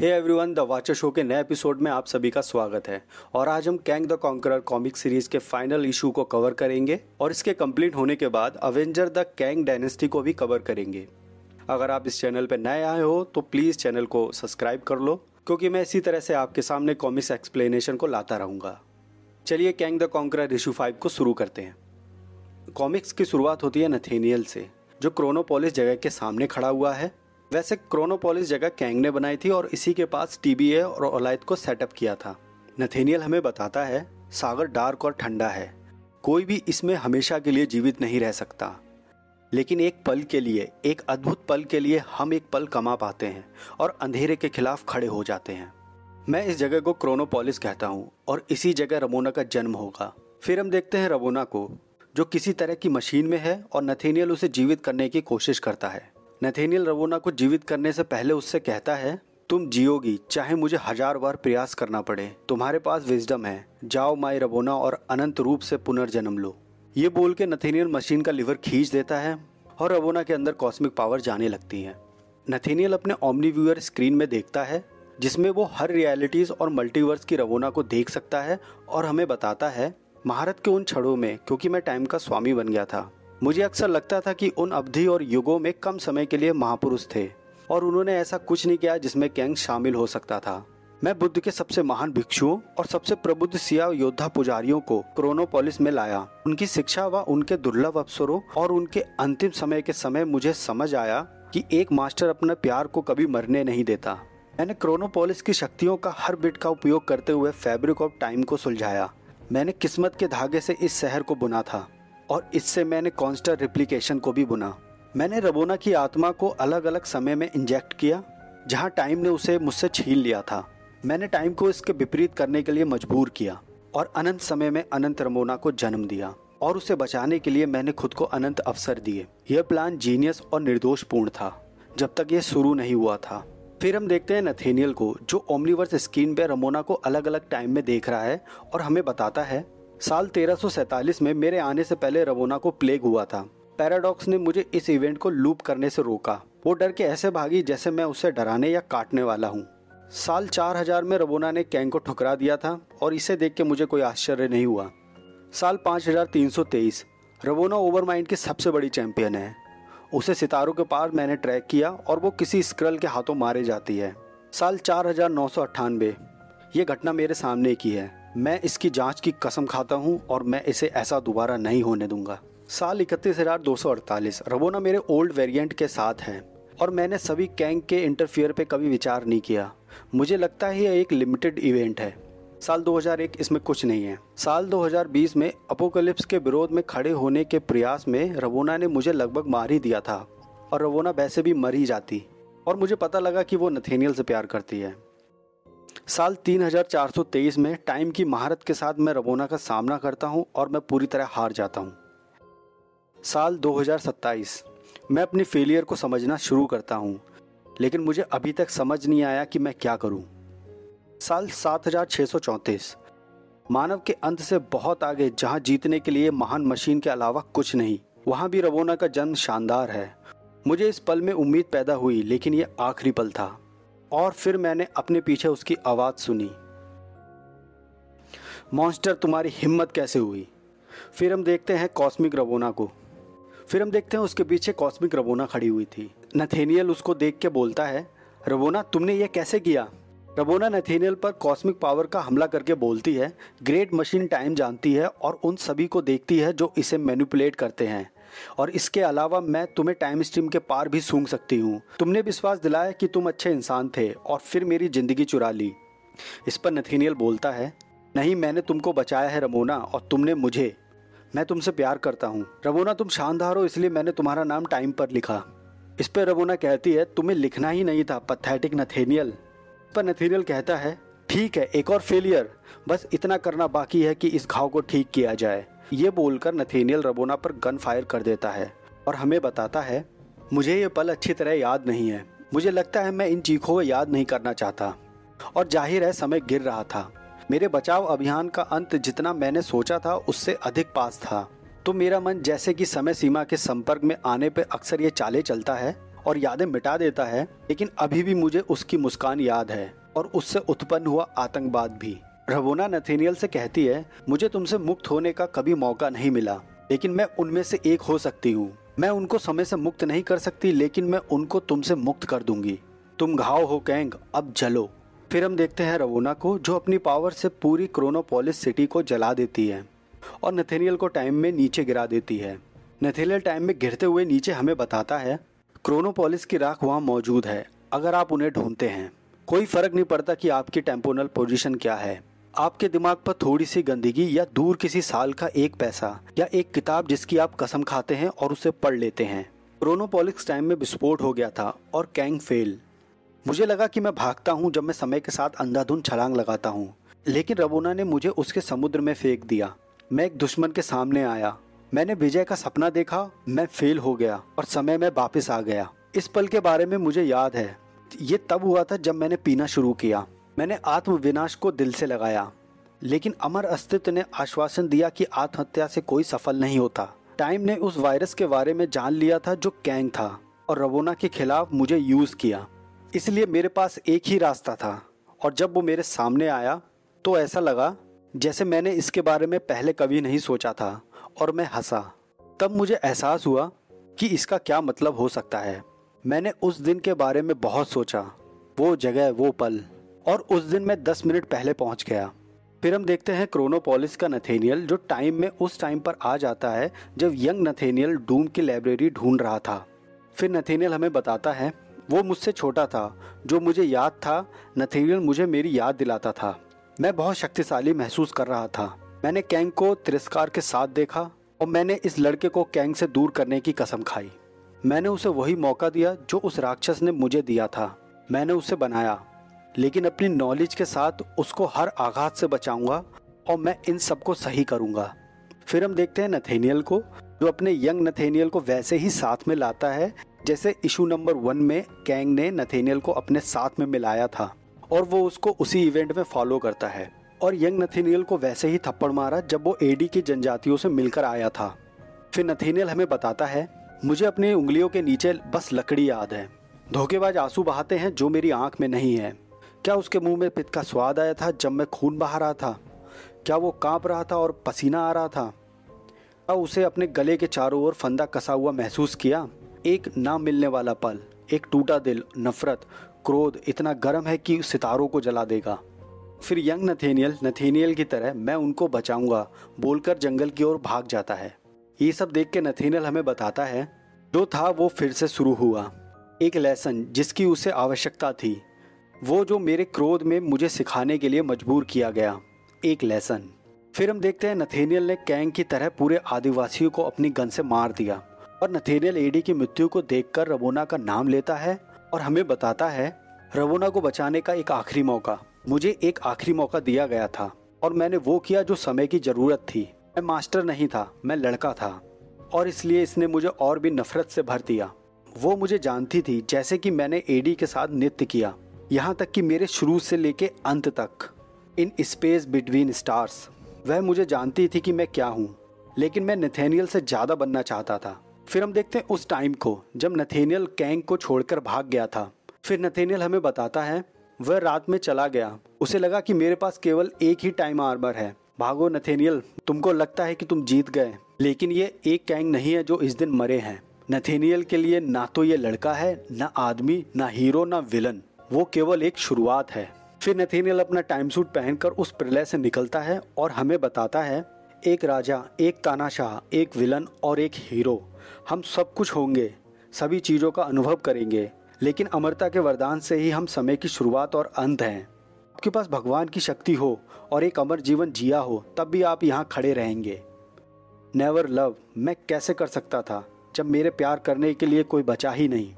Hey everyone the watcher show के नए episode में आप सभी का स्वागत है। और आज हम Kang the conqueror comic series के फाइनल इशू को कवर करेंगे और इसके कंप्लीट होने के बाद अवेंजर द कैंग डायनेस्टी को भी कवर करेंगे। अगर आप इस चैनल पर नए आए हो तो प्लीज़ चैनल को सब्सक्राइब कर लो, क्योंकि मैं इसी तरह से आपके सामने कॉमिक्स एक्सप्लेनेशन को लाता रहूँगा। चलिए Kang the conqueror issue five को शुरू करते हैं। कॉमिक्स की शुरुआत होती है नथेनियल से, जो क्रोनोपोलिस जगह के सामने खड़ा हुआ है। वैसे क्रोनोपोलिस जगह कैंग ने बनाई थी और इसी के पास टीबीए और ओलायत को सेटअप किया था। नथेनियल हमें बताता है, सागर डार्क और ठंडा है। कोई भी इसमें हमेशा के लिए जीवित नहीं रह सकता। लेकिन एक पल के लिए, एक अद्भुत पल के लिए हम एक पल कमा पाते हैं और अंधेरे के खिलाफ खड़े हो जाते हैं। मैं इस जगह को क्रोनोपोलिस कहता हूँ और इसी जगह रमोना का जन्म होगा। फिर हम देखते हैं रमोना को, जो किसी तरह की मशीन में है और नथेनियल उसे जीवित करने की कोशिश करता है। नथेनियल रवोना को जीवित करने से पहले उससे कहता है, तुम जियोगी, चाहे मुझे हज़ार बार प्रयास करना पड़े, तुम्हारे पास विजडम है। जाओ माई रबोना और अनंत रूप से पुनर्जन्म लो। ये बोल के नथेनियल मशीन का लिवर खींच देता है और रबोना के अंदर कॉस्मिक पावर जाने लगती है। नथेनियल अपने ओमनी व्यूअर स्क्रीन में देखता है, जिसमें वो हर रियलिटीज और मल्टीवर्स की रवोना को देख सकता है और हमें बताता है, महारत के उन क्षणों में, क्योंकि मैं टाइम का स्वामी बन गया था। मुझे अक्सर लगता था कि उन अवधि और युगों में कम समय के लिए महापुरुष थे, और उन्होंने ऐसा कुछ नहीं किया जिसमें कैंग शामिल हो सकता था। मैं बुद्ध के सबसे महान भिक्षुओं और सबसे प्रबुद्ध सिया योद्धा पुजारियों को क्रोनोपोलिस में लाया। उनकी शिक्षा व उनके दुर्लभ अवसरों और उनके अंतिम समय के समय मुझे समझ आया कि एक मास्टर अपने प्यार को कभी मरने नहीं देता। मैंने क्रोनोपोलिस की शक्तियों का हर बिट का उपयोग करते हुए फैब्रिक ऑफ़ टाइम को सुलझाया। मैंने किस्मत के धागे से इस शहर को बुना था। और इससे मैंने कॉन्स्टर रिप्लीकेशन को भी बुना। मैंने रबोना की आत्मा को अलग अलग समय में इंजेक्ट किया, जहाँ टाइम ने उसे मुझसे छीन लिया था। मैंने टाइम को इसके विपरीत करने के लिए मजबूर किया और अनंत समय में अनंत रमोना को जन्म दिया और उसे बचाने के लिए मैंने खुद को अनंत अवसर दिए। यह प्लान जीनियस और निर्दोष पूर्ण था, जब तक यह शुरू नहीं हुआ था। फिर हम देखते हैं नथेनियल को, जो ओमलीवर्स स्क्रीन पे रमोना को अलग अलग टाइम में देख रहा है और हमें बताता है साल तेरह में मेरे आने से पहले रमोना को प्लेग हुआ था। पैराडॉक्स ने मुझे इस इवेंट को लूप करने से रोका। वो डर के ऐसे भागी जैसे मैं उसे डराने या काटने वाला हूँ। साल 4000 में रबोना ने कैंग को ठुकरा दिया था और इसे देख के मुझे कोई आश्चर्य नहीं हुआ। साल 5323 रबोना ओवरमाइंड की सबसे बड़ी चैंपियन है। उसे सितारों के पार मैंने ट्रैक किया और वो किसी स्क्रल के हाथों मारे जाती है। साल चार हज़ार नौ सौ अट्ठानबे ये घटना मेरे सामने की है। मैं इसकी जाँच की कसम खाता हूँ और मैं इसे ऐसा दोबारा नहीं होने दूँगा। साल इकतीस हज़ार दो सौ अड़तालीस। रबोना मेरे ओल्ड वेरिएंट के साथ है और मैंने सभी कैंग के इंटरफियर पे कभी विचार नहीं किया। मुझे लगता है यह एक लिमिटेड इवेंट है। साल 2001 इसमें कुछ नहीं है। साल 2020 में अपोकलिप्स के विरोध में खड़े होने के प्रयास में रवोना ने मुझे लगभग मार ही दिया था और रवोना वैसे भी मर ही जाती और मुझे पता लगा कि वो नथेनियल से प्यार करती है। साल 3423 में टाइम की महारत के साथ मैं रबोना का सामना करता हूँ और मैं पूरी तरह हार जाता हूँ। साल 2027 मैं अपनी फेलियर को समझना शुरू करता हूँ, लेकिन मुझे अभी तक समझ नहीं आया कि मैं क्या करूँ। साल सात हज़ार छह सौ चौंतीस, मानव के अंत से बहुत आगे जहाँ जीतने के लिए महान मशीन के अलावा कुछ नहीं, वहाँ भी रबोना का जन्म शानदार है। मुझे इस पल में उम्मीद पैदा हुई, लेकिन ये आखिरी पल था। और फिर मैंने अपने पीछे उसकी आवाज़ सुनी। मॉन्स्टर, तुम्हारी हिम्मत कैसे हुई? फिर हम देखते हैं कॉस्मिक रवोना को। फिर हम देखते हैं उसके पीछे कॉस्मिक रवोना खड़ी हुई थी। नथेनियल उसको देख के बोलता है रवोना तुमने ये कैसे किया? रबोना नथेनियल पर कॉस्मिक पावर का हमला करके बोलती है, ग्रेट मशीन टाइम जानती है और उन सभी को देखती है जो इसे मैनिपुलेट करते हैं। और इसके अलावा मैं तुम्हें टाइम स्ट्रीम के पार भी सूंघ सकती हूँ। तुमने विश्वास दिलाया कि तुम अच्छे इंसान थे और फिर मेरी ज़िंदगी चुरा ली। इस पर नथेनियल बोलता है, नहीं, मैंने तुमको बचाया है रमोना और तुमने मुझे। मैं तुमसे प्यार करता हूँ। रमोना, तुम शानदार हो, इसलिए मैंने तुम्हारा नाम टाइम पर लिखा। इस पर रमोना कहती है, तुम्हें लिखना ही नहीं था पथेटिक नथेनियल। पर नथीरियल कहता है, ठीक है, एक और फेलियर बस इतना करना बाकी है कि इस घाव को ठीक किया जाए। ये बोलकर नथेनियल रबोना पर गन फायर कर देता है और हमें बताता है, मुझे ये पल अच्छी तरह याद नहीं है। मुझे लगता है मैं इन चीखों को याद नहीं करना चाहता। और ज़ाहिर है समय गिर रहा था। मेरे बचाव अभियान का अंत जितना मैंने सोचा था, उससे अधिक पास था। तो मेरा मन जैसे कि समय सीमा के संपर्क में आने पर अक्सर ये चाले चलता है और यादें मिटा देता है, लेकिन अभी भी मुझे उसकी मुस्कान याद है और उससे उत्पन्न हुआ आतंकवाद भी। रवोना नथेनियल से कहती है, मुझे तुमसे मुक्त होने का कभी मौका नहीं मिला, लेकिन मैं उनमें से एक हो सकती हूँ। मैं उनको समय से मुक्त नहीं कर सकती, लेकिन मैं उनको तुमसे मुक्त कर दूँगी। तुम घाव हो कैंग, अब जलो। फिर हम देखते हैं रवोना को, जो अपनी पावर से पूरी क्रोनोपोलिस सिटी को जला देती है और नथेनियल को टाइम में नीचे गिरा देती है। नथेनियल टाइम में गिरते हुए नीचे हमें बताता है, क्रोनोपोलिस की राख वहाँ मौजूद है, अगर आप उन्हें ढूंढते हैं। कोई फ़र्क नहीं पड़ता कि आपकी टेम्पोनल पोजीशन क्या है। आपके दिमाग पर थोड़ी सी गंदगी या दूर किसी साल का एक पैसा या एक किताब जिसकी आप कसम खाते हैं और उसे पढ़ लेते हैं। क्रोनोपोलिक्स टाइम में विस्फोट हो गया था और कैंग फेल। मुझे लगा कि मैं भागता हूँ जब मैं समय के साथ अंधाधुंध छलांग लगाता हूँ, लेकिन रबोना ने मुझे उसके समुद्र में फेंक दिया। मैं एक दुश्मन के सामने आया। मैंने विजय का सपना देखा, मैं फेल हो गया और समय में वापस आ गया। इस पल के बारे में मुझे याद है। ये तब हुआ था जब मैंने पीना शुरू किया। मैंने आत्मविनाश को दिल से लगाया, लेकिन अमर अस्तित्व ने आश्वासन दिया कि आत्महत्या से कोई सफल नहीं होता। टाइम ने उस वायरस के बारे में जान लिया था जो कैंग था, और रवोना के खिलाफ मुझे यूज़ किया। इसलिए मेरे पास एक ही रास्ता था, और जब वो मेरे सामने आया तो ऐसा लगा जैसे मैंने इसके बारे में पहले कभी नहीं सोचा था, और मैं हंसा। तब मुझे एहसास हुआ कि इसका क्या मतलब हो सकता है। मैंने उस दिन के बारे में बहुत सोचा, वो जगह, वो पल। और उस दिन मैं दस मिनट पहले पहुँच गया। फिर हम देखते हैं क्रोनोपोलिस का नथेनियल, जो टाइम में उस टाइम पर आ जाता है, जब यंग नथेनियल डूम की लाइब्रेरी ढूंढ रहा था। फिर नथेनियल हमें बताता है, वो मुझसे छोटा था, जो मुझे याद था, नथेनियल मुझे मेरी याद दिलाता था। मैं बहुत शक्तिशाली महसूस कर रहा था। मैंने कैंग को तिरस्कार के साथ देखा और मैंने इस लड़के को कैंग से दूर करने की कसम खाई। मैंने उसे वही मौका दिया, जो उस राक्षस ने मुझे दिया था। मैंने उसे बनाया। लेकिन अपनी नॉलेज के साथ उसको हर आघात से बचाऊँगा और मैं इन सबको सही करूँगा। फिर हम देखते हैं नथेनियल को, जो अपने यंग नथेनियल को वैसे ही साथ में लाता है, जैसे इशू नंबर वन में कैंग ने नथेनियल को अपने साथ में मिलाया था और वो उसको उसी इवेंट में फॉलो करता है। और यंग नथेनियल को वैसे ही थप्पड़ मारा जब वो एडी की जनजातियों से मिलकर आया था। फिर नथेनियल हमें बताता है, मुझे अपनी उंगलियों के नीचे बस लकड़ी याद है। धोखेबाज आँसू बहाते हैं जो मेरी आँख में नहीं है। क्या उसके मुँह में पित्त का स्वाद आया था जब मैं खून बहा रहा था? क्या वो काँप रहा था और पसीना आ रहा था? क्या उसे अपने गले के चारों ओर फंदा कसा हुआ महसूस किया? एक ना मिलने वाला पल, एक टूटा दिल, नफरत, क्रोध इतना गर्म है कि सितारों को जला देगा। फिर यंग नथेनियल नथेनियल की तरह मैं उनको बचाऊँगा, बोलकर जंगल की ओर भाग जाता है। ये सब देख के नथेनियल हमें बताता है, जो था वो फिर से शुरू हुआ। एक लेसन जिसकी उसे आवश्यकता थी। वो जो मेरे क्रोध में मुझे सिखाने के लिए मजबूर किया गया, एक लेसन फिर हम देखते हैं नथेनियल ने कैंग की तरह पूरे आदिवासियों को अपनी गन से मार दिया। और नथेनियल एडी की मृत्यु को देखकर रवोना का नाम लेता है और हमें बताता है, रवोना को बचाने का एक आखिरी मौका। मुझे एक आखिरी मौका दिया गया था और मैंने वो किया जो समय की ज़रूरत थी। मैं मास्टर नहीं था, मैं लड़का था और इसलिए इसने मुझे और भी नफरत से भर दिया। वो मुझे जानती थी, जैसे कि मैंने एडी के साथ नृत्य किया। यहाँ तक कि मेरे शुरू से लेके अंत तक, इन स्पेस बिटवीन स्टार्स वह मुझे जानती थी कि मैं क्या हूँ, लेकिन मैं नथेनियल से ज़्यादा बनना चाहता था। फिर हम देखते हैं उस टाइम को, जब नथेनियल कैंग को छोड़कर भाग गया था। फिर नथेनियल हमें बताता है, वह रात में चला गया। उसे लगा कि मेरे पास केवल एक ही टाइम आर्मर है। भागो नथेनियल, तुमको लगता है कि तुम जीत गए, लेकिन ये एक कैंग नहीं है जो इस दिन मरे हैं। नथेनियल के लिए ना तो ये लड़का है, ना आदमी, ना हीरो ना विलन वो केवल एक शुरुआत है। फिर नथेनियल अपना टाइम सूट पहनकर उस प्रलय से निकलता है और हमें बताता है, एक राजा, एक तानाशाह, एक विलन और एक हीरो हम सब कुछ होंगे, सभी चीज़ों का अनुभव करेंगे, लेकिन अमरता के वरदान से ही हम समय की शुरुआत और अंत हैं। आपके पास भगवान की शक्ति हो और एक अमर जीवन जिया हो, तब भी आप यहाँ खड़े रहेंगे। नेवर लव मैं कैसे कर सकता था, जब मेरे प्यार करने के लिए कोई बचा ही नहीं।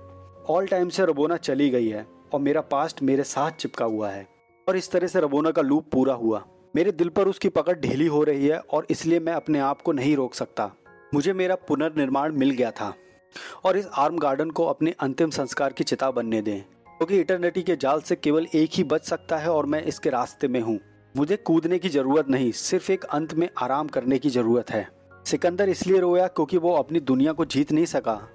ऑल टाइम से रबोना चली गई है। और मेरा पास्ट मेरे साथ चिपका हुआ है। और इस तरह से रबोना का लूप पूरा हुआ। मेरे दिल पर उसकी पकड़ ढीली हो रही है और इसलिए मैं अपने आप को नहीं रोक सकता। मुझे मेरा पुनर्निर्माण मिल गया था। और इस आर्म गार्डन को अपने अंतिम संस्कार की चिता बनने दें। क्योंकि तो इटर्निटी के जाल से केवल एक ही बच सकता है और मैं इसके रास्ते में हूँ। मुझे कूदने की ज़रूरत नहीं, सिर्फ़ एक अंत में आराम करने की ज़रूरत है। सिकंदर इसलिए रोया क्योंकि वो अपनी दुनिया को जीत नहीं सका।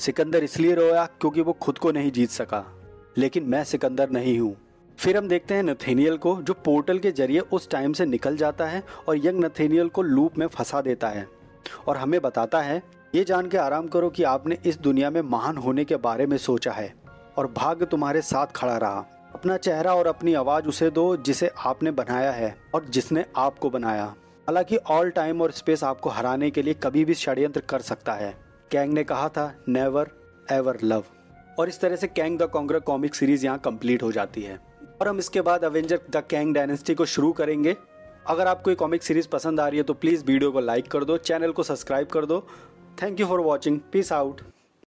सिकंदर इसलिए रोया क्योंकि वो खुद को नहीं जीत सका। लेकिन मैं सिकंदर नहीं हूँ। फिर हम देखते हैं नथेनियल को, जो पोर्टल के ज़रिए उस टाइम से निकल जाता है और यंग नथेनियल को लूप में फंसा देता है। और हमें बताता है, ये जान के आराम करो कि आपने इस दुनिया में महान होने के बारे में सोचा है और भाग्य तुम्हारे साथ खड़ा रहा। अपना चेहरा और अपनी आवाज़ उसे दो जिसे आपने बनाया है और जिसने आपको बनाया। हालाँकि ऑल टाइम और स्पेस आपको हराने के लिए कभी भी षड्यंत्र कर सकता है। कैंग ने कहा था नेवर एवर लव और इस तरह से Kang the congress comic series यहाँ कंप्लीट हो जाती है। और हम इसके बाद अवेंजर द कैंग डायनेस्टी को शुरू करेंगे। अगर आपको ये कॉमिक सीरीज़ पसंद आ रही है तो प्लीज़ वीडियो को लाइक कर दो चैनल को सब्सक्राइब कर दो। Thank you for watching peace out